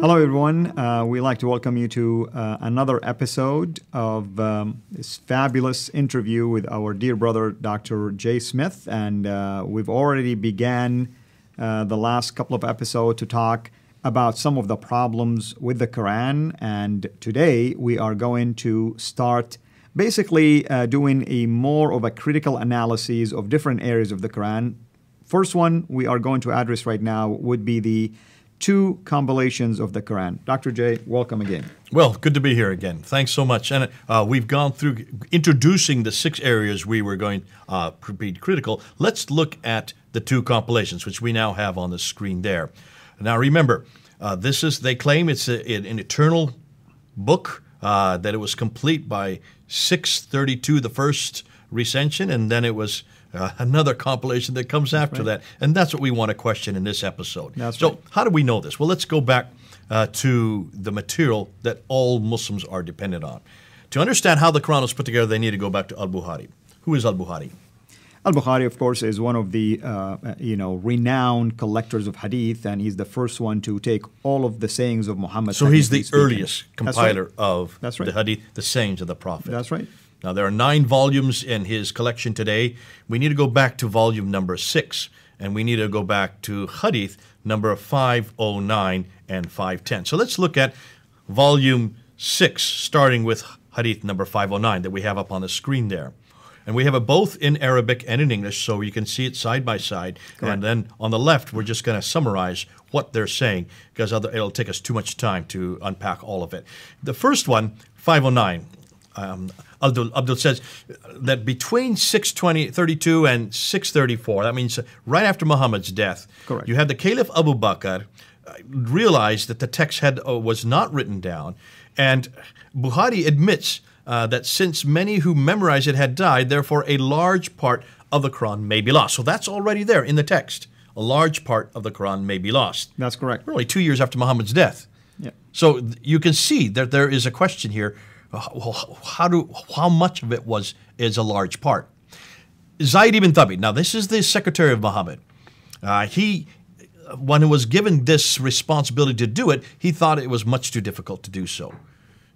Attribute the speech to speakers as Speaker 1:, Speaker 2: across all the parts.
Speaker 1: Hello, everyone. Uh, we'd like to welcome you to uh, another episode of um, this fabulous interview with our dear brother, Dr. Jay Smith. And uh, we've already began uh, the last couple of episodes to talk about some of the problems with the Quran. And today we are going to start basically uh, doing a more of a critical analysis of different areas of the Quran. First one we are going to address right now would be the two compilations of the Quran. Dr. J, welcome again.
Speaker 2: Well, good to be here again. Thanks so much. And uh, we've gone through introducing the six areas we were going uh, to be critical. Let's look at the two compilations, which we now have on the screen there. Now, remember, uh, this is they claim it's a, an eternal book uh, that it was complete by 632, the first recension, and then it was uh, another compilation that comes after right. that. And that's what we want to question in this episode.
Speaker 1: That's
Speaker 2: so,
Speaker 1: right.
Speaker 2: how do we know this? Well, let's go back uh, to the material that all Muslims are dependent on. To understand how the Quran was put together, they need to go back to Al Bukhari. Who is Al Bukhari?
Speaker 1: Al Bukhari, of course, is one of the uh, you know renowned collectors of hadith, and he's the first one to take all of the sayings of Muhammad.
Speaker 2: So he's the speaking. earliest compiler
Speaker 1: That's
Speaker 2: right. of
Speaker 1: That's right.
Speaker 2: the hadith, the sayings of the Prophet.
Speaker 1: That's right.
Speaker 2: Now, there are nine volumes in his collection today. We need to go back to volume number six, and we need to go back to Hadith number 509 and 510. So let's look at volume six, starting with Hadith number 509 that we have up on the screen there. And we have it both in Arabic and in English, so you can see it side by side.
Speaker 1: Correct.
Speaker 2: And then on the left, we're just going to summarize what they're saying because it'll take us too much time to unpack all of it. The first one, 509. Um, Abdul, Abdul says that between 632 and 634, that means right after Muhammad's death,
Speaker 1: Correct.
Speaker 2: you had the Caliph Abu Bakr uh, realized that the text had uh, was not written down, and Bukhari admits uh, that since many who memorized it had died, therefore a large part of the Quran may be lost. So that's already there in the text. A large part of the Quran may be lost.
Speaker 1: That's correct.
Speaker 2: We're two years after Muhammad's death.
Speaker 1: Yeah.
Speaker 2: So you can see that there is a question here how do how much of it was is a large part. Zaid ibn Thabit. Now this is the secretary of Muhammad. Uh, he, when he was given this responsibility to do it, he thought it was much too difficult to do so.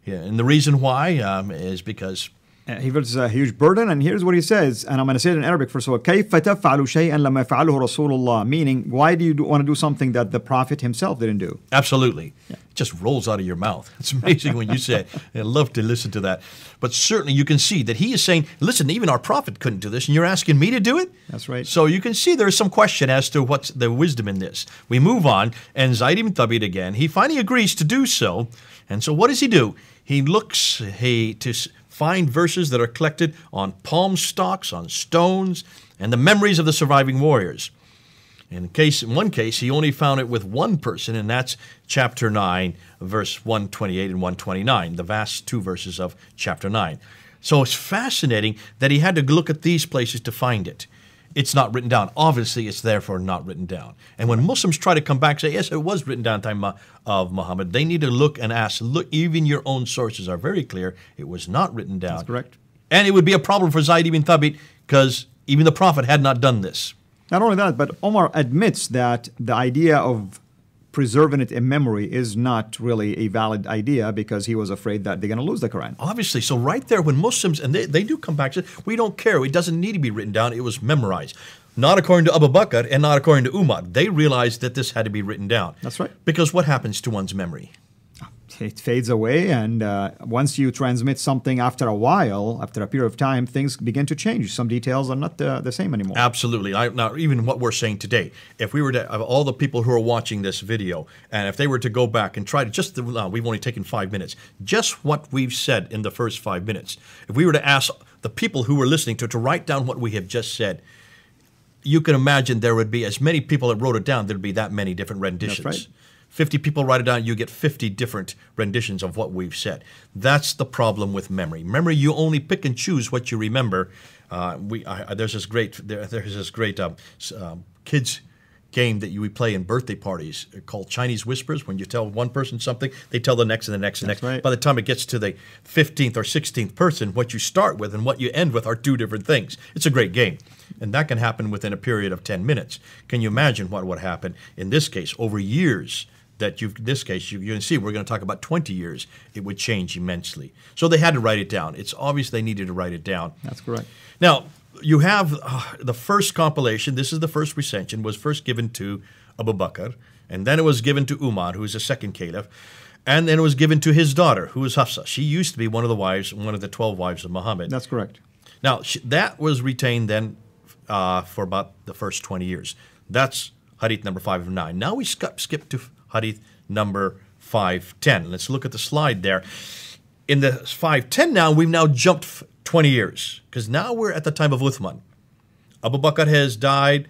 Speaker 2: Yeah, and the reason why um, is because
Speaker 1: he feels a huge burden, and here's what he says, and I'm going to say it in Arabic first of all. كيف تفعل شيئا لما يفعله رسول الله? Meaning, why do you do, want to do something that the Prophet himself didn't do?
Speaker 2: Absolutely. Yeah. It just rolls out of your mouth. It's amazing when you say it. I love to listen to that. But certainly you can see that he is saying, listen, even our Prophet couldn't do this, and you're asking me to do it?
Speaker 1: That's right.
Speaker 2: So you can see there's some question as to what's the wisdom in this. We move on, and Zaid ibn Thabit again, he finally agrees to do so. And so what does he do? He looks he to find verses that are collected on palm stalks, on stones, and the memories of the surviving warriors. In case in one case, he only found it with one person, and that's chapter 9, verse 128 and 129, the vast two verses of chapter 9. So it's fascinating that he had to look at these places to find it it's not written down. Obviously, it's therefore not written down. And when Muslims try to come back and say, yes, it was written down time uh, of Muhammad, they need to look and ask, look, even your own sources are very clear. It was not written down.
Speaker 1: That's correct.
Speaker 2: And it would be a problem for Zayd ibn Thabit because even the Prophet had not done this.
Speaker 1: Not only that, but Omar admits that the idea of preserving it in memory is not really a valid idea because he was afraid that they're going to lose the Quran.
Speaker 2: Obviously. So, right there, when Muslims, and they, they do come back say, we don't care, it doesn't need to be written down, it was memorized. Not according to Abu Bakr and not according to Umar. They realized that this had to be written down.
Speaker 1: That's right.
Speaker 2: Because what happens to one's memory?
Speaker 1: It fades away. And uh, once you transmit something after a while, after a period of time, things begin to change. Some details are not the, the same anymore.
Speaker 2: Absolutely. I, now, even what we're saying today, if we were to, of all the people who are watching this video, and if they were to go back and try to just, uh, we've only taken five minutes, just what we've said in the first five minutes, if we were to ask the people who were listening to, to write down what we have just said, you can imagine there would be as many people that wrote it down, there'd be that many different renditions.
Speaker 1: That's right.
Speaker 2: 50 people write it down, you get 50 different renditions of what we've said. That's the problem with memory. Memory, you only pick and choose what you remember. Uh, we, I, there's this great, there, there's this great um, um, kids game that you we play in birthday parties called Chinese Whispers. When you tell one person something, they tell the next and the next and
Speaker 1: That's
Speaker 2: next.
Speaker 1: Right.
Speaker 2: By the time it gets to the 15th or 16th person, what you start with and what you end with are two different things. It's a great game. And that can happen within a period of 10 minutes. Can you imagine what would happen in this case over years? That you in this case you, see we're going to talk about 20 years it would change immensely so they had to write it down it's obvious they needed to write it down
Speaker 1: That's correct.
Speaker 2: now you have uh, the first compilation this is the first recension was first given to abu bakr and then it was given to umar who is the second caliph and then it was given to his daughter who was hafsa she used to be one of the wives one of the 12 wives of muhammad
Speaker 1: That's correct.
Speaker 2: now, sh- that was retained then uh, for about the first 20 years. That's hadith number 5 of 9. Now we skip, skip to hadith number 510. Let's look at the slide there. In the 510 now, we've now jumped 20 years because now we're at the time of Uthman. Abu Bakr has died.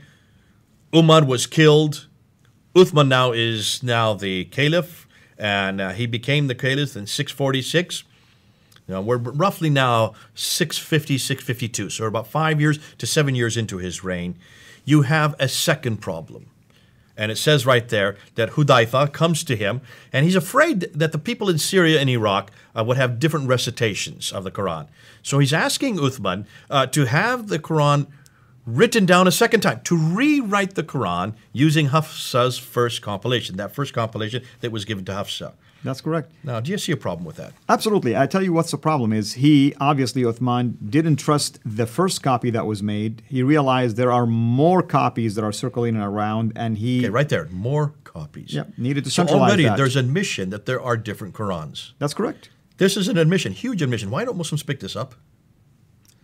Speaker 2: Umar was killed. Uthman now is now the caliph, and uh, he became the caliph in 646. Now, we're roughly now 650, 652. So about five years to seven years into his reign. You have a second problem. And it says right there that Hudayfa comes to him, and he's afraid that the people in Syria and Iraq uh, would have different recitations of the Quran. So he's asking Uthman uh, to have the Quran written down a second time, to rewrite the Quran using Hafsa's first compilation, that first compilation that was given to Hafsa.
Speaker 1: That's correct.
Speaker 2: Now, do you see a problem with that?
Speaker 1: Absolutely. I tell you what's the problem is he obviously Uthman didn't trust the first copy that was made. He realized there are more copies that are circulating around, and he
Speaker 2: Okay, right there, more copies.
Speaker 1: Yeah, needed to
Speaker 2: So
Speaker 1: centralize
Speaker 2: already
Speaker 1: that.
Speaker 2: there's an admission that there are different Qurans.
Speaker 1: That's correct.
Speaker 2: This is an admission, huge admission. Why don't Muslims pick this up?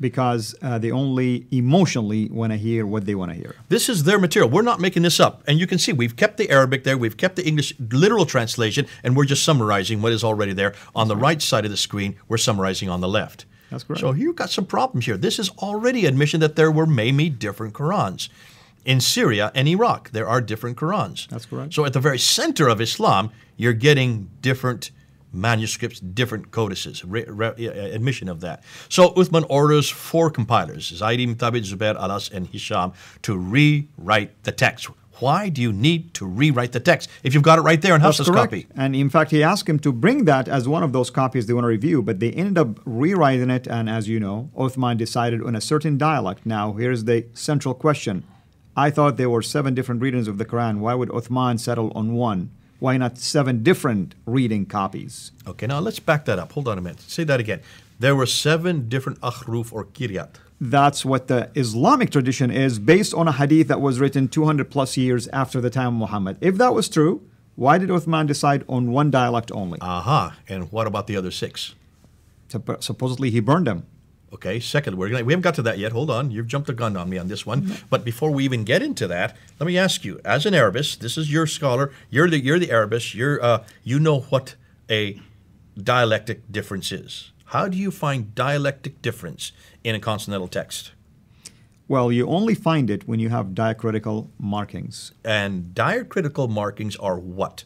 Speaker 1: Because uh, they only emotionally want to hear what they want to hear.
Speaker 2: This is their material. We're not making this up. And you can see we've kept the Arabic there, we've kept the English literal translation, and we're just summarizing what is already there. On the right side of the screen, we're summarizing on the left.
Speaker 1: That's correct.
Speaker 2: So you've got some problems here. This is already admission that there were maybe different Qurans. In Syria and Iraq, there are different Qurans.
Speaker 1: That's correct.
Speaker 2: So at the very center of Islam, you're getting different manuscripts, different codices, re- re- admission of that. So Uthman orders four compilers, Zaid ibn Thabit, Zubair, Alas, and Hisham, to rewrite the text. Why do you need to rewrite the text if you've got it right there in Hafsa's copy?
Speaker 1: And in fact, he asked him to bring that as one of those copies they want to review, but they ended up rewriting it. And as you know, Uthman decided on a certain dialect. Now, here's the central question. I thought there were seven different readings of the Quran. Why would Uthman settle on one? Why not seven different reading copies?
Speaker 2: Okay, now let's back that up. Hold on a minute. Say that again. There were seven different akhruf or kiryat.
Speaker 1: That's what the Islamic tradition is based on a hadith that was written 200 plus years after the time of Muhammad. If that was true, why did Uthman decide on one dialect only?
Speaker 2: Aha. And what about the other six?
Speaker 1: Supposedly he burned them.
Speaker 2: Okay, second, we're gonna, we haven't got to that yet. Hold on. You've jumped the gun on me on this one. But before we even get into that, let me ask you, as an Arabist, this is your scholar, you're the, you're the Arabist, you're, uh, you know what a dialectic difference is. How do you find dialectic difference in a consonantal text?
Speaker 1: Well, you only find it when you have diacritical markings.
Speaker 2: And diacritical markings are what?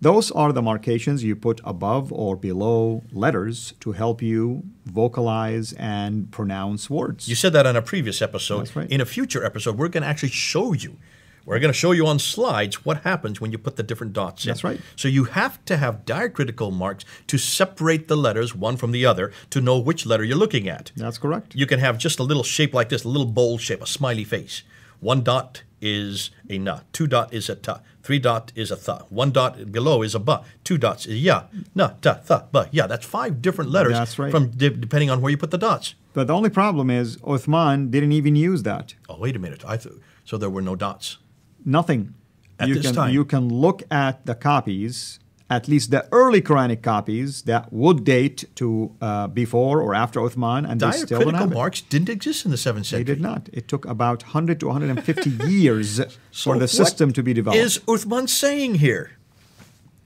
Speaker 1: Those are the markations you put above or below letters to help you vocalize and pronounce words.
Speaker 2: You said that on a previous episode.
Speaker 1: That's right.
Speaker 2: In a future episode, we're going to actually show you. We're going to show you on slides what happens when you put the different dots in.
Speaker 1: That's right.
Speaker 2: So you have to have diacritical marks to separate the letters one from the other to know which letter you're looking at.
Speaker 1: That's correct.
Speaker 2: You can have just a little shape like this, a little bowl shape, a smiley face. One dot is a na, two dot is a ta, three dot is a tha, one dot below is a ba, two dots is ya, na, ta, tha, ba. Yeah, that's five different letters
Speaker 1: That's right.
Speaker 2: from de- depending on where you put the dots.
Speaker 1: But the only problem is Uthman didn't even use that.
Speaker 2: Oh, wait a minute. I th- so there were no dots.
Speaker 1: Nothing.
Speaker 2: At
Speaker 1: you
Speaker 2: this
Speaker 1: can
Speaker 2: time.
Speaker 1: you can look at the copies, at least the early Quranic copies that would date to uh, before or after Uthman, and they still don't
Speaker 2: Diacritical
Speaker 1: have it.
Speaker 2: marks didn't exist in the seventh century.
Speaker 1: They did not. It took about 100 to 150 years
Speaker 2: So
Speaker 1: for the system to be developed.
Speaker 2: Is Uthman saying here?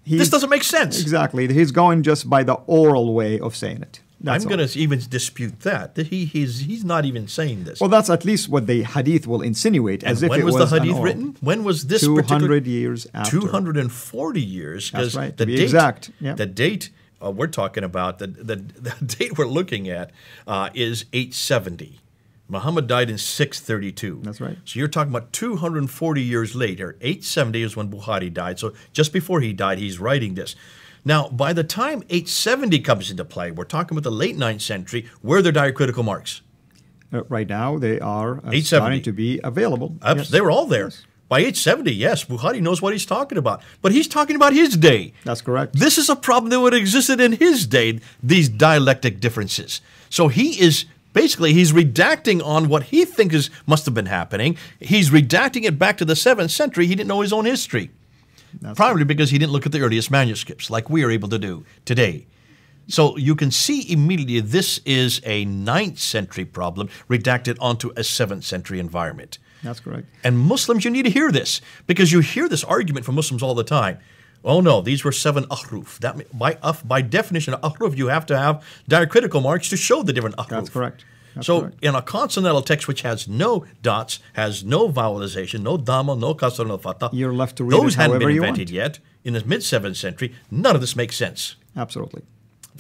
Speaker 1: He's-
Speaker 2: this doesn't make sense.
Speaker 1: Exactly. He's going just by the oral way of saying it. That's
Speaker 2: I'm going to even dispute that. He he's he's not even saying this.
Speaker 1: Well, that's at least what the hadith will insinuate,
Speaker 2: and
Speaker 1: as if
Speaker 2: when
Speaker 1: it
Speaker 2: was, When
Speaker 1: was
Speaker 2: the hadith written? When was this
Speaker 1: 200
Speaker 2: particular?
Speaker 1: years after.
Speaker 2: 240 years.
Speaker 1: That's right,
Speaker 2: The
Speaker 1: to be
Speaker 2: date,
Speaker 1: exact, yeah.
Speaker 2: The date uh, we're talking about, the, the, the date we're looking at uh, is 870. Muhammad died in 632.
Speaker 1: That's right.
Speaker 2: So you're talking about 240 years later. 870 is when Bukhari died. So just before he died, he's writing this. Now, by the time 870 comes into play, we're talking about the late 9th century, where are their diacritical marks?
Speaker 1: Uh, right now, they are uh,
Speaker 2: 870.
Speaker 1: starting to be available.
Speaker 2: Abs-
Speaker 1: Yes.
Speaker 2: They were all there.
Speaker 1: Yes.
Speaker 2: By 870, yes, Bukhari knows what he's talking about. But he's talking about his day.
Speaker 1: That's correct.
Speaker 2: This is a problem that would have existed in his day, these dialectic differences. So he is basically he's redacting on what he thinks is, must have been happening. He's redacting it back to the seventh century. He didn't know his own history.
Speaker 1: That's
Speaker 2: Probably because he didn't look at the earliest manuscripts like we are able to do today. So you can see immediately this is a ninth century problem redacted onto a seventh century environment.
Speaker 1: That's correct.
Speaker 2: And Muslims, you need to hear this because you hear this argument from Muslims all the time. Oh no, these were seven ahruf. That by by definition, ahruf you have to have diacritical marks to show the different ahruf.
Speaker 1: That's correct. That's
Speaker 2: so
Speaker 1: correct.
Speaker 2: in a consonantal text which has no dots, has no vowelization, no dhamma, no kasra, no fatha,
Speaker 1: You're left to read
Speaker 2: those hadn't
Speaker 1: however
Speaker 2: been invented
Speaker 1: want.
Speaker 2: yet. In the mid seventh century, none of this makes sense.
Speaker 1: Absolutely.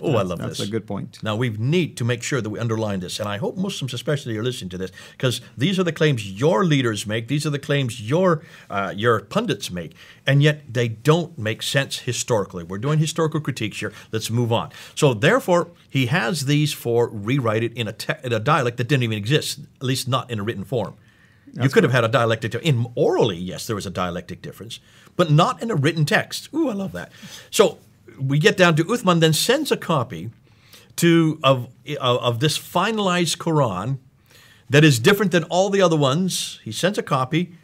Speaker 2: Oh, I love
Speaker 1: that's
Speaker 2: this.
Speaker 1: That's a good point.
Speaker 2: Now we need to make sure that we underline this, and I hope Muslims especially are listening to this because these are the claims your leaders make. These are the claims your uh, your pundits make, and yet they don't make sense historically. We're doing historical critiques here. Let's move on. So therefore, he has these for rewrite it in a te- in a dialect that didn't even exist, at least not in a written form. you could have had a dialectic in orally. Yes, there was a dialectic difference, but not in a written text. Ooh, I love that. So we get down to Uthman, then sends a copy to of of, this finalized Quran that is different than all the other ones. He sends a copy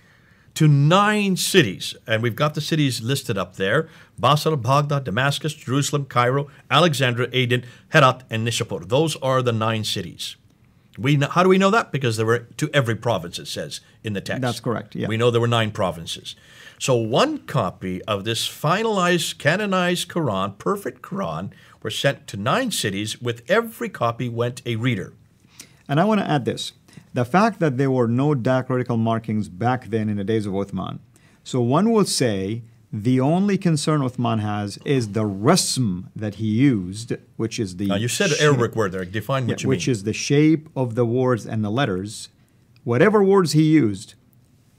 Speaker 2: to nine cities, and we've got the cities listed up there: Basra, Baghdad, Damascus, Jerusalem, Cairo, Alexandria, Aden, Herat, and Nishapur. Those are the nine cities. We know, how do we know that? Because there were to every province. It says in the text.
Speaker 1: That's correct, yeah.
Speaker 2: We know there were nine provinces. So one copy of this finalized, canonized Quran, perfect Quran, were sent to nine cities. With every copy went a reader.
Speaker 1: And I want to add this the fact that there were no diacritical markings back then in the days of Uthman. So one will say the only concern Uthman has is the rasm that he used, which is the
Speaker 2: Now you said
Speaker 1: sh-
Speaker 2: Arabic word there. Define what
Speaker 1: yeah,
Speaker 2: you
Speaker 1: which
Speaker 2: mean.
Speaker 1: is the shape of the words and the letters. Whatever words he used,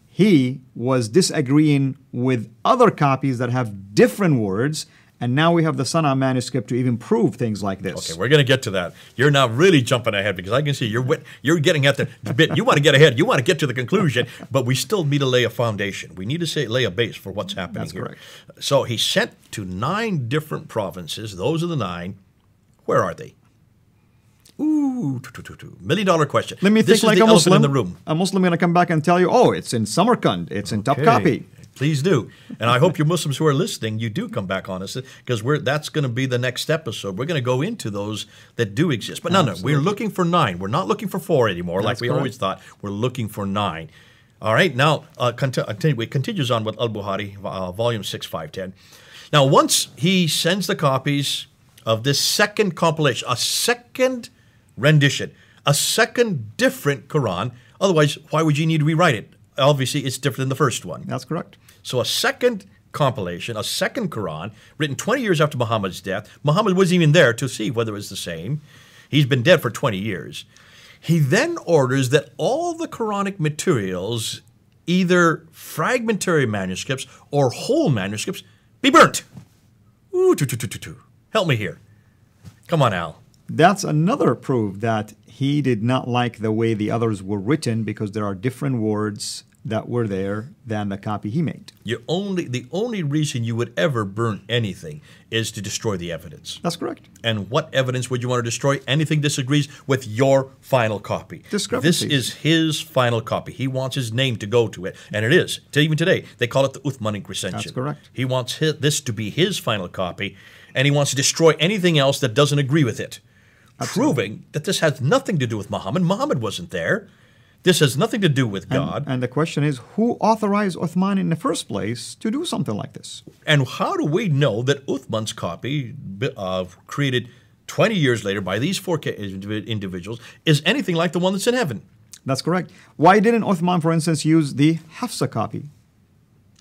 Speaker 1: he was disagreeing with other copies that have different words. And now we have the Sana manuscript to even prove things like this.
Speaker 2: Okay, we're going to get to that. You're now really jumping ahead because I can see you're wit- you're getting at the bit. You want to get ahead. You want to get to the conclusion, but we still need to lay a foundation. We need to say lay a base for what's happening
Speaker 1: That's
Speaker 2: here.
Speaker 1: correct.
Speaker 2: So he sent to nine different provinces. Those are the nine. Where are they? Ooh, two, two, two, two. million dollar question.
Speaker 1: Let me
Speaker 2: this
Speaker 1: think like a Muslim.
Speaker 2: in the room.
Speaker 1: A Muslim going to come back and tell you, oh, it's in Samarkand, it's in
Speaker 2: Okay.
Speaker 1: Topkapi.
Speaker 2: Please do. And I hope you Muslims who are listening, you do come back on us because we're that's going to be the next episode. We're going to go into those that do exist. But no, no, we're looking for nine. We're not looking for four anymore, like we
Speaker 1: correct.
Speaker 2: always thought. We're looking for nine. All right. Now, uh, continue- it continues on with Al Bukhari, uh, volume six, five, ten. Now, once he sends the copies of this second compilation, a second rendition, a second different Quran. Otherwise, why would you need to rewrite it? Obviously, it's different than the first one.
Speaker 1: That's correct.
Speaker 2: So a second compilation, a second Quran, written 20 years after Muhammad's death. Muhammad wasn't even there to see whether it was the same. He's been dead for 20 years. He then orders that all the Quranic materials, either fragmentary manuscripts or whole manuscripts, be burnt. Ooh. Help me here. Come on, Al.
Speaker 1: That's another proof that he did not like the way the others were written because there are different words that were there than the copy he made.
Speaker 2: You only the only reason you would ever burn anything is to destroy the evidence.
Speaker 1: That's correct.
Speaker 2: And what evidence would you want to destroy? Anything disagrees with your final copy. This is his final copy. He wants his name to go to it, and it is. To even today, they call it the Uthmanic recension.
Speaker 1: That's correct.
Speaker 2: He wants hi this to be his final copy, and he wants to destroy anything else that doesn't agree with it, proving that this has nothing to do with Muhammad. Muhammad wasn't there. This has nothing to do with God.
Speaker 1: and the question is, who authorized Uthman in the first place to do something like this?
Speaker 2: And how do we know that Uthman's copy, uh, created 20 years later by these four individuals, is anything like the one that's in heaven?
Speaker 1: That's correct. Why didn't Uthman, for instance, use the Hafsa copy,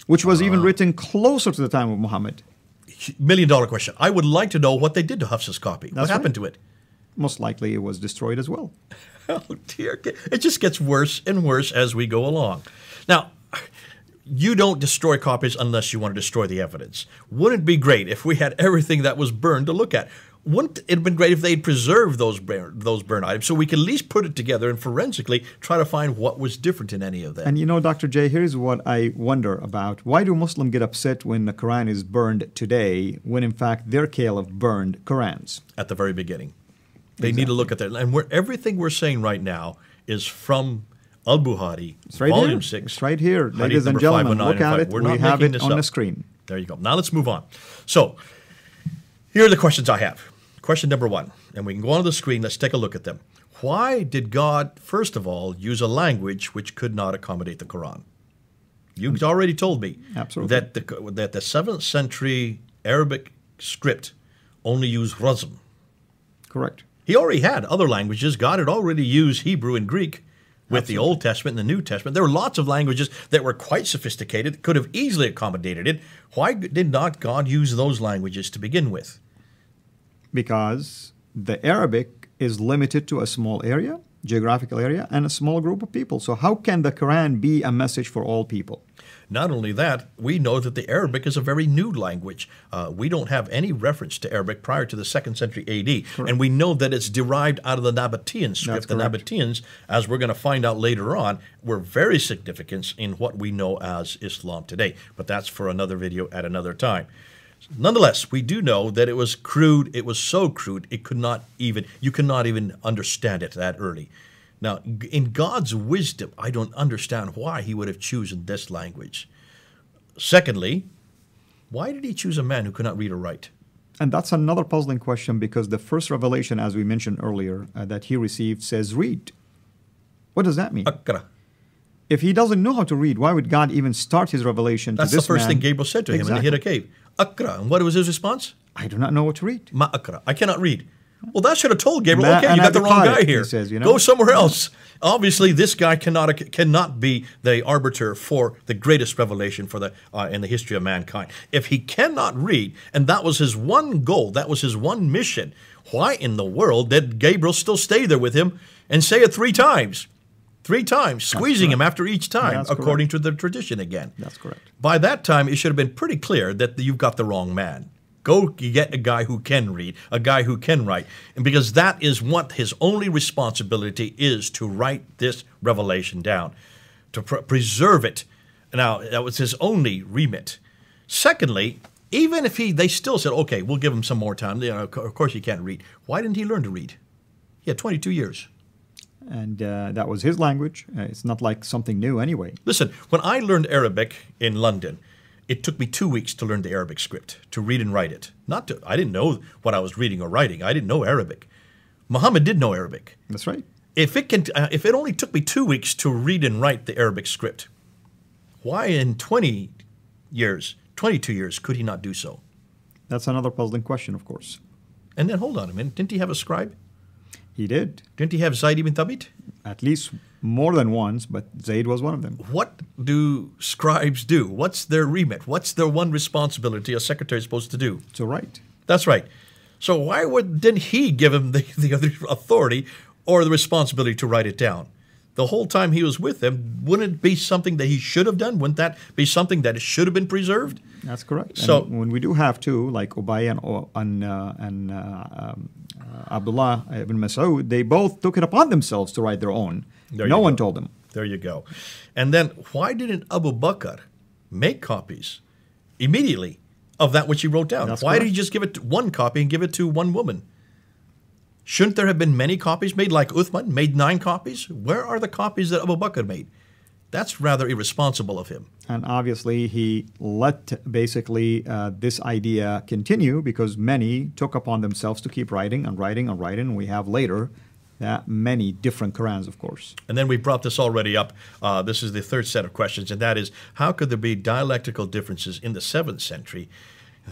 Speaker 1: which was
Speaker 2: Uh.
Speaker 1: even written closer to the time of Muhammad?
Speaker 2: Million dollar question. I would like to know what they did to Hafsa's copy. what
Speaker 1: That's
Speaker 2: happened to it?
Speaker 1: Most likely it was destroyed as well.
Speaker 2: Oh dear. It just gets worse and worse as we go along. Now, you don't destroy copies unless you want to destroy the evidence. Wouldn't it be great if we had everything that was burned to look at? wouldn't it have been great if they'd preserved those burn, those burn items so we could at least put it together and forensically try to find what was different in any of them?
Speaker 1: And you know, Dr. J, here's what I wonder about. Why do Muslims get upset when the Quran is burned today, when in fact their caliph burned Qurans?
Speaker 2: At the very beginning. They exactly. need to look at that. And we're, everything we're saying right now is from Al Bukhari,
Speaker 1: right
Speaker 2: Volume
Speaker 1: here.
Speaker 2: 6.
Speaker 1: It's right here, ladies and gentlemen. Look oh at it.
Speaker 2: We're
Speaker 1: we
Speaker 2: not
Speaker 1: have it
Speaker 2: on
Speaker 1: up. the screen.
Speaker 2: There you go. Now let's move on. So, here are the questions I have. Question number one, and we can go on the screen. Let's take a look at them. Why did God, first of all, use a language which could not accommodate the Quran? You've mm. already told me
Speaker 1: Absolutely.
Speaker 2: that the that the seventh century Arabic script only used rasm.
Speaker 1: Correct.
Speaker 2: He already had other languages. God had already used Hebrew and Greek with Absolutely. the Old Testament and the New Testament. There were lots of languages that were quite sophisticated, could have easily accommodated it. Why did not God use those languages to begin with?
Speaker 1: because the Arabic is limited to a small area, geographical area, and a small group of people. So, how can the Quran be a message for all people?
Speaker 2: Not only that, we know that the Arabic is a very new language. Uh, we don't have any reference to Arabic prior to the second century AD. Correct. And we know that it's derived out of the Nabatean script. the Nabateans, as we're going to find out later on, were very significant in what we know as Islam today. But that's for another video at another time. Nonetheless, we do know that it was crude. It was so crude, it could not even, you cannot even understand it that early. Now, in God's wisdom, I don't understand why he would have chosen this language. Secondly, why did he choose a man who could not read or write?
Speaker 1: And that's another puzzling question because the first revelation, as we mentioned earlier, uh, that he received says read. What does that mean?
Speaker 2: Akra.
Speaker 1: If he doesn't know how to read, why would God even start his revelation
Speaker 2: That's
Speaker 1: to this
Speaker 2: the first
Speaker 1: man?
Speaker 2: thing Gabriel said to him
Speaker 1: exactly.
Speaker 2: when he hit a cave. Akra. And what was his response?
Speaker 1: I do not know what to read.
Speaker 2: Ma akra. I cannot read. Well, that should have told Gabriel, okay, you got the wrong guy here.
Speaker 1: Says, you know?
Speaker 2: Go somewhere else. Obviously, this guy cannot cannot be the arbiter for the greatest revelation for the uh, in the history of mankind. If he cannot read, and that was his one goal, that was his one mission, why in the world did Gabriel still stay there with him and say it three times? Three times, squeezing him after each time, according
Speaker 1: correct.
Speaker 2: to the tradition again.
Speaker 1: That's correct.
Speaker 2: By that time, it should have been pretty clear that you've got the wrong man. Go get a guy who can read, a guy who can write. And because that is what his only responsibility is to write this revelation down, to pr- preserve it. Now, that was his only remit. Secondly, even if he, they still said, okay, we'll give him some more time. You know, of course, he can't read. Why didn't he learn to read? He had 22 years
Speaker 1: and uh, that was his language. Uh, it's not like something new anyway.
Speaker 2: Listen, when I learned Arabic in London, it took me two weeks to learn the Arabic script, to read and write it. Not to, I didn't know what I was reading or writing. I didn't know Arabic. Muhammad did know Arabic.
Speaker 1: That's right.
Speaker 2: If it can, uh, if it only took me two weeks to read and write the Arabic script, why in 20 years, 22 years, could he not do so?
Speaker 1: That's another puzzling question, of course.
Speaker 2: And then hold on a minute. Didn't he have a scribe?
Speaker 1: He did.
Speaker 2: Didn't he have Zayd ibn Thabit?
Speaker 1: At least more than once, but Zayd was one of them.
Speaker 2: What do scribes do? What's their remit? What's their one responsibility a secretary is supposed to do?
Speaker 1: To write.
Speaker 2: That's right. So why would, didn't he give him the, the other authority or the responsibility to write it down? The whole time he was with them, wouldn't it be something that he should have done? Wouldn't that be something that should have been preserved?
Speaker 1: That's correct. So and when we do have two, like Ubay and, and, uh, and uh, um, uh, Abdullah ibn Mas'ud, they both took it upon themselves to write their own.
Speaker 2: There
Speaker 1: no one told them.
Speaker 2: There you go. And then why didn't Abu Bakr make copies immediately of that which he wrote down?
Speaker 1: That's
Speaker 2: why
Speaker 1: correct.
Speaker 2: did he just give it one copy and give it to one woman? Shouldn't there have been many copies made, like Uthman made nine copies? Where are the copies that Abu Bakr made? That's rather irresponsible of him.
Speaker 1: And obviously, he let basically uh, this idea continue because many took upon themselves to keep writing and writing and writing. We have later that many different Qurans, of course.
Speaker 2: And then we brought this already up. Uh, this is the third set of questions, and that is how could there be dialectical differences in the seventh century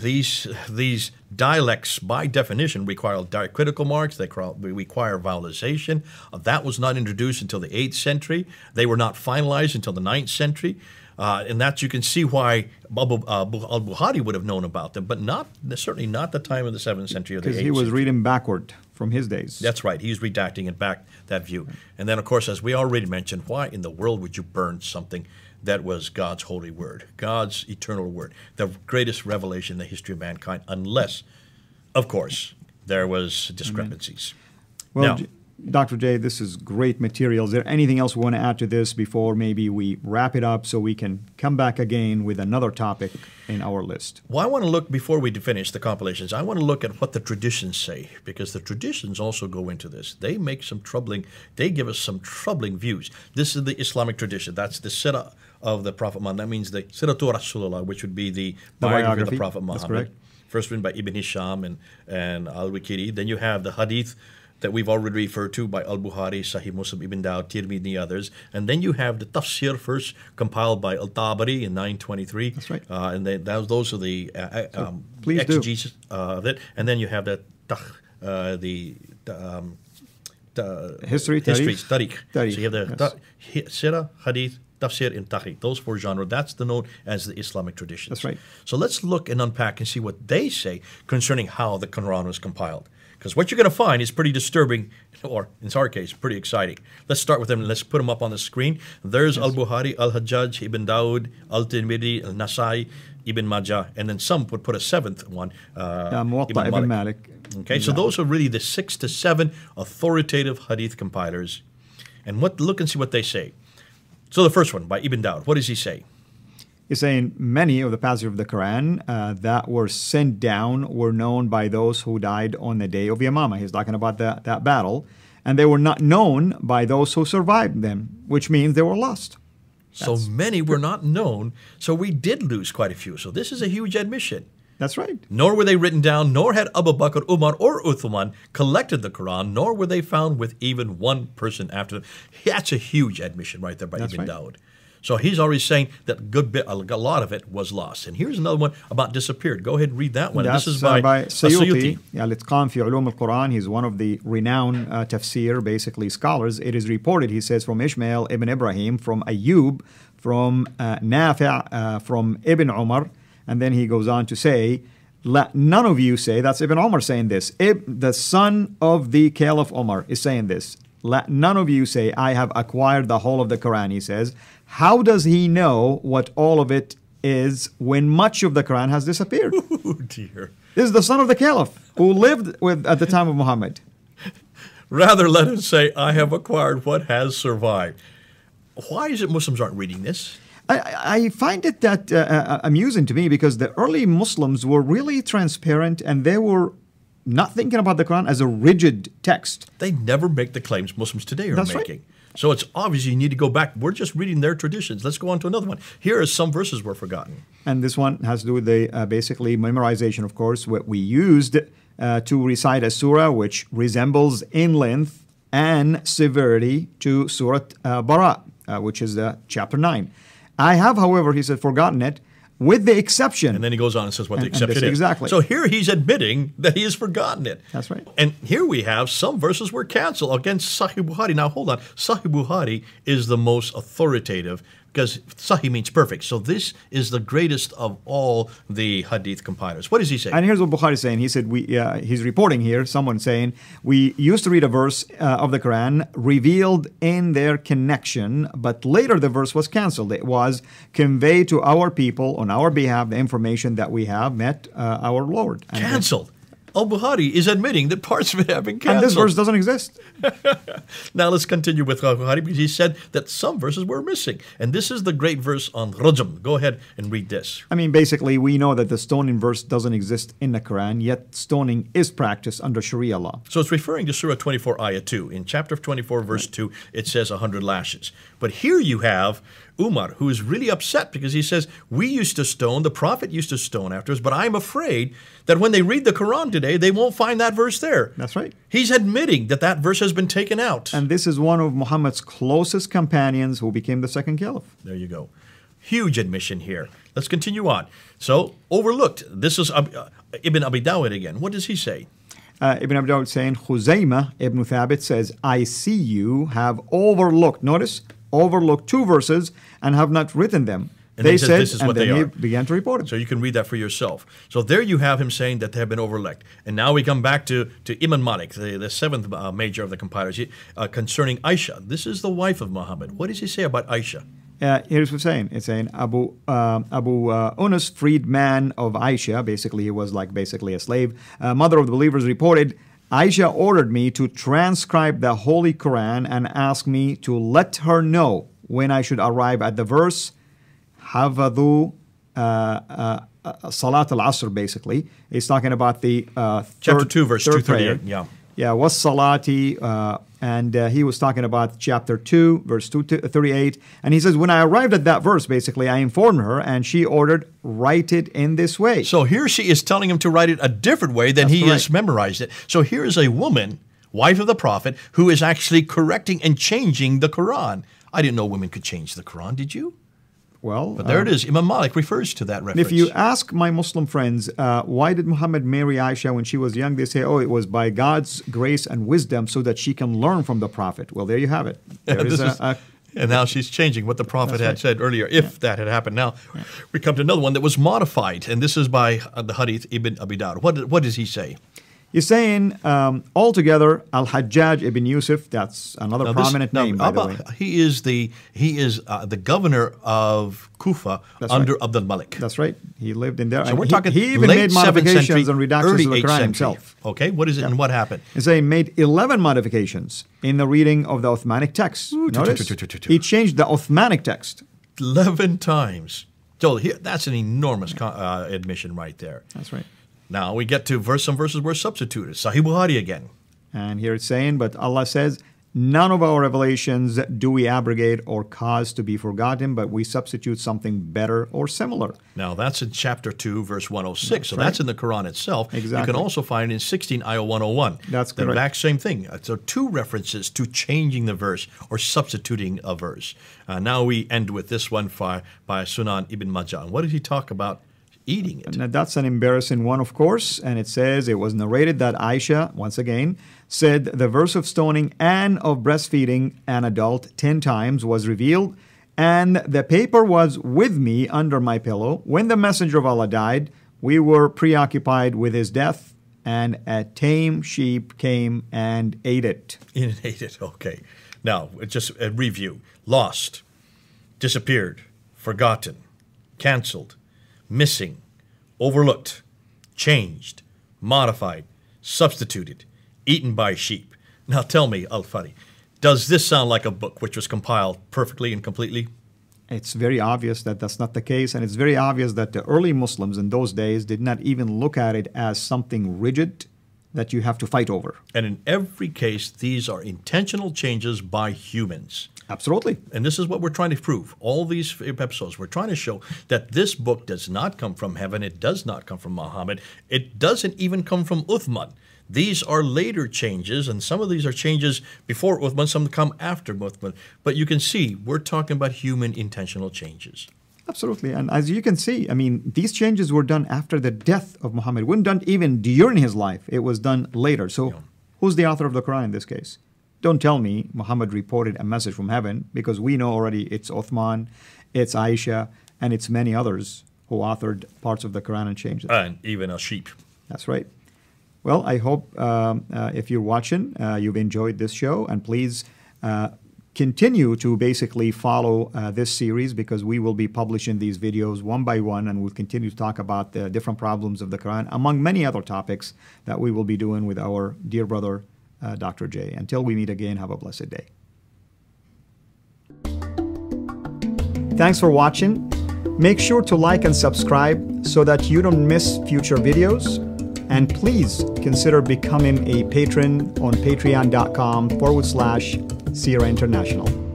Speaker 2: these these dialects, by definition, require diacritical marks. They require vowelization. Uh, that was not introduced until the eighth century. They were not finalized until the ninth century. Uh, and that you can see why uh, al Bukhari would have known about them, but not certainly not the time of the seventh century or the eighth.
Speaker 1: Because he was reading backward from his days.
Speaker 2: That's right. He's redacting it back that view. And then, of course, as we already mentioned, why in the world would you burn something that was God's holy word, God's eternal word, the greatest revelation in the history of mankind, unless, of course, there was discrepancies.
Speaker 1: Well,
Speaker 2: Now-
Speaker 1: Dr. J, this is great material. Is there anything else we want to add to this before maybe we wrap it up so we can come back again with another topic in our list?
Speaker 2: Well, I want to look before we finish the compilations. I want to look at what the traditions say because the traditions also go into this. They make some troubling. They give us some troubling views. This is the Islamic tradition. That's the sirah of the Prophet Muhammad. That means the Siratul Rasulullah, which would be the,
Speaker 1: The
Speaker 2: biography of the Prophet
Speaker 1: That's
Speaker 2: Muhammad.
Speaker 1: correct.
Speaker 2: First written by Ibn Hisham and and Al Waqidi. Then you have the Hadith. That we've already referred to by Al Bukhari, Sahih Muslim, Ibn Dawud, Tirmidhi, and the others. And then you have the Tafsir first compiled by Al Tabari in 923.
Speaker 1: That's right.
Speaker 2: Uh, and they, those, those are the uh, uh, um, exegesis uh, of it. And then you have the uh, the um,
Speaker 1: History,
Speaker 2: history, tariq.
Speaker 1: Tariq,
Speaker 2: So you have the
Speaker 1: yes.
Speaker 2: ta- hi- sirah, hadith, tafsir, and tariq. Those four genres. That's the known as the Islamic traditions.
Speaker 1: That's right.
Speaker 2: So let's look and unpack and see what they say concerning how the Quran was compiled. Because what you're going to find is pretty disturbing, or in our case, pretty exciting. Let's start with them. Let's put them up on the screen. There's Al Bukhari, Al Hajjaj, Ibn Dawud, Al Tirmidhi, Al Nasai, Ibn Majah, and then some would put a seventh one. Uh,
Speaker 1: Uh, Muwatta Ibn Malik.
Speaker 2: Okay, so those are really the six to seven authoritative hadith compilers. And what look and see what they say. So the first one by Ibn Dawud, what does he say?
Speaker 1: He's saying many of the passages of the Quran uh, that were sent down were known by those who died on the day of Yamama. He's talking about that, that battle. And they were not known by those who survived them, which means they were lost.
Speaker 2: So many were not known, so we did lose quite a few. So this is a huge admission.
Speaker 1: That's right.
Speaker 2: Nor were they written down, nor had Abu Bakr, Umar, or Uthman collected the Quran, nor were they found with even one person after them. That's a huge admission right there by
Speaker 1: That's
Speaker 2: Ibn
Speaker 1: right.
Speaker 2: Dawud. So he's already saying that a good bit, a lot of it was lost. And here's another one about disappeared. Go ahead and read that one.
Speaker 1: That's
Speaker 2: this is
Speaker 1: uh,
Speaker 2: by,
Speaker 1: by
Speaker 2: As-Suyuti.
Speaker 1: Sayyuti. Al-Itqan fi Ulum al-Quran. He's one of the renowned uh, tafsir, basically scholars. It is reported, he says, from Ishmael ibn Ibrahim, from Ayyub, from uh, Nafi', uh, from Ibn Umar. And then he goes on to say, let none of you say, that's Ibn Omar saying this. Ib, the son of the Caliph Omar is saying this. Let none of you say, I have acquired the whole of the Quran, he says. How does he know what all of it is when much of the Quran has disappeared?
Speaker 2: Oh, dear.
Speaker 1: This is the son of the caliph who lived with at the time of Muhammad.
Speaker 2: Rather, let him say, I have acquired what has survived. Why is it Muslims aren't reading this?
Speaker 1: I, I find it that uh, uh, amusing to me because the early Muslims were really transparent and they were not thinking about the Quran as a rigid text.
Speaker 2: They never make the claims Muslims today are
Speaker 1: That's right.
Speaker 2: making. So it's obvious you need to go back. We're just reading their traditions. Let's go on to another one. Here are some verses were forgotten.
Speaker 1: And this one has to do with the uh, basically memorization, of course, what we used uh, to recite a surah which resembles in length and severity to Surah uh, Bara, uh, which is uh, chapter 9. I have, however, he said, forgotten it, with the exception.
Speaker 2: And then he goes on and says what the
Speaker 1: And- and
Speaker 2: exception is.
Speaker 1: exactly.
Speaker 2: So here he's admitting that he has forgotten it.
Speaker 1: That's right.
Speaker 2: And here we have some verses were canceled against Sahih Bukhari. Now hold on. Sahih Bukhari is the most authoritative because Sahih means perfect. So this is the greatest of all the hadith compilers. What does he say?
Speaker 1: And here's what Bukhari is saying. He said, we, uh, he's reporting here, someone saying, we used to read a verse uh, of the Quran revealed in their connection, but later the verse was canceled. It was convey to our people on our behalf the information that we have met uh, our Lord. And,
Speaker 2: canceled. Al Bukhari is admitting that parts of it have been canceled.
Speaker 1: and this verse doesn't exist.
Speaker 2: Now let's continue with Al Bukhari because he said that some verses were missing. And this is the great verse on Rajam. Go ahead and read this.
Speaker 1: I mean, basically, we know that the stoning verse doesn't exist in the Quran, yet stoning is practiced under Sharia law.
Speaker 2: So it's referring to Surah 24, Ayah 2. In chapter 24, verse 2, it says 100 lashes. But here you have Umar, who is really upset because he says, We used to stone, the Prophet used to stone after us, but I'm afraid that when they read the Quran today, they won't find that verse there.
Speaker 1: That's right.
Speaker 2: He's admitting that that verse has been taken out.
Speaker 1: And this is one of Muhammad's closest companions who became the second caliph.
Speaker 2: There you go. Huge admission here. Let's continue on. So, overlooked. This is uh, Ibn Abi Dawud again. What does he say?
Speaker 1: Uh, Ibn Abi Dawud saying, Khuzaymah ibn Thabit says, I see you have overlooked, notice, overlooked two verses and have not written them.
Speaker 2: And
Speaker 1: they
Speaker 2: says,
Speaker 1: said,
Speaker 2: "This is
Speaker 1: and
Speaker 2: what they
Speaker 1: he
Speaker 2: are."
Speaker 1: began to report it.
Speaker 2: So you can read that for yourself. So there you have him saying that they have been overlooked. And now we come back to, to Imam Malik, the, the seventh uh, major of the compilers, uh, concerning Aisha. This is the wife of Muhammad. What does he say about Aisha?
Speaker 1: Uh, here's what it's saying. It's saying Abu uh, Abu uh, Unus, freedman of Aisha, basically he was like basically a slave, uh, mother of the believers, reported, Aisha ordered me to transcribe the Holy Quran and asked me to let her know when I should arrive at the verse, Havadu uh, uh, uh, Salat al-Asr, basically. He's talking about the uh,
Speaker 2: Chapter 2, verse
Speaker 1: third
Speaker 2: 238,
Speaker 1: prayer.
Speaker 2: yeah.
Speaker 1: Yeah, was salati, uh, and uh, he was talking about chapter 2, verse 2 to 38. And he says, When I arrived at that verse, basically, I informed her, and she ordered, Write it in this way.
Speaker 2: So here she is telling him to write it a different way than
Speaker 1: That's
Speaker 2: he
Speaker 1: correct.
Speaker 2: has memorized it. So here is a woman, wife of the prophet, who is actually correcting and changing the Quran. I didn't know women could change the Quran, did you?
Speaker 1: Well,
Speaker 2: But there
Speaker 1: uh,
Speaker 2: it is. Imam Malik refers to that reference.
Speaker 1: If you ask my Muslim friends, uh, why did Muhammad marry Aisha when she was young? They say, oh, it was by God's grace and wisdom so that she can learn from the Prophet. Well, there you have it. There is a,
Speaker 2: is-
Speaker 1: a
Speaker 2: and now she's changing what the prophet had
Speaker 1: right.
Speaker 2: said earlier, if that had happened. Now, we come to another one that was modified, and this is by uh, the Hadith Ibn Abi Dawud. What, what does he say?
Speaker 1: He's saying um, altogether, Al Hajjaj ibn Yusuf, that's another
Speaker 2: Now, this-
Speaker 1: prominent
Speaker 2: now,
Speaker 1: name, by the way.
Speaker 2: He is the he is uh, the governor of Kufa
Speaker 1: That's
Speaker 2: under
Speaker 1: right.
Speaker 2: Abdul Malik.
Speaker 1: That's right. He lived in there.
Speaker 2: So
Speaker 1: And
Speaker 2: we're
Speaker 1: he,
Speaker 2: talking
Speaker 1: he even
Speaker 2: late
Speaker 1: made
Speaker 2: 7th
Speaker 1: modifications
Speaker 2: century,
Speaker 1: and redactions to the
Speaker 2: 8th
Speaker 1: Quran himself.
Speaker 2: Okay, what is it and what happened?
Speaker 1: He's saying made 11 modifications in the reading of the Uthmanic text.
Speaker 2: Ooh,
Speaker 1: Notice, he changed the Uthmanic text.
Speaker 2: Eleven times. So here, that's an enormous co- uh, admission right there.
Speaker 1: That's right.
Speaker 2: Now we get to verse. Some verses were substituted. Sahih Bukhari again.
Speaker 1: And here it's saying, but Allah says, none of our revelations do we abrogate or cause to be forgotten, but we substitute something better or similar.
Speaker 2: Now that's in chapter two, verse one hundred six. So
Speaker 1: right.
Speaker 2: that's in the Quran itself. You can also find it in sixteen ayah one hundred one.
Speaker 1: That's correct.
Speaker 2: the exact same thing. So two references to changing the verse or substituting a verse. Uh, now we end with this one by, by Sunan ibn Majah. What did he talk about? Eating it.
Speaker 1: That's an embarrassing one, of course. And it says it was narrated that Aisha, once again, said the verse of stoning and of breastfeeding an adult 10 times was revealed. And the paper was with me under my pillow. When the Messenger of Allah died, we were preoccupied with his death, and a tame sheep came and ate it.
Speaker 2: And ate it, Okay. Now, just a review lost, disappeared, forgotten, canceled, missing, overlooked, changed, modified, substituted, eaten by sheep. Now tell me, Al Fadi, does this sound like a book which was compiled perfectly and completely?
Speaker 1: It's very obvious that that's not the case, and it's very obvious that the early Muslims in those days did not even look at it as something rigid that you have to fight over.
Speaker 2: And in every case, these are intentional changes by humans.
Speaker 1: Absolutely.
Speaker 2: And this is what we're trying to prove. All these episodes, we're trying to show that this book does not come from heaven. It does not come from Muhammad. It doesn't even come from Uthman. These are later changes, and some of these are changes before Uthman, some come after Uthman. But you can see we're talking about human intentional changes.
Speaker 1: Absolutely. And as you can see, I mean, these changes were done after the death of Muhammad. It wasn't done even during his life, it was done later. So, who's the author of the Quran in this case? Don't tell me Muhammad reported a message from heaven because we know already it's Uthman, it's Aisha, and it's many others who authored parts of the Quran and changed it.
Speaker 2: And even a sheep.
Speaker 1: That's right. Well, I hope um, uh, if you're watching, uh, you've enjoyed this show, and please uh, continue to basically follow uh, this series because we will be publishing these videos one by one, and we'll continue to talk about the different problems of the Quran, among many other topics that we will be doing with our dear brother, uh, Dr. J. Until we meet again, have a blessed day. Thanks for watching. Make sure to like and subscribe so that you don't miss future videos. And please consider becoming a patron on patreon.com forward slash CIR International.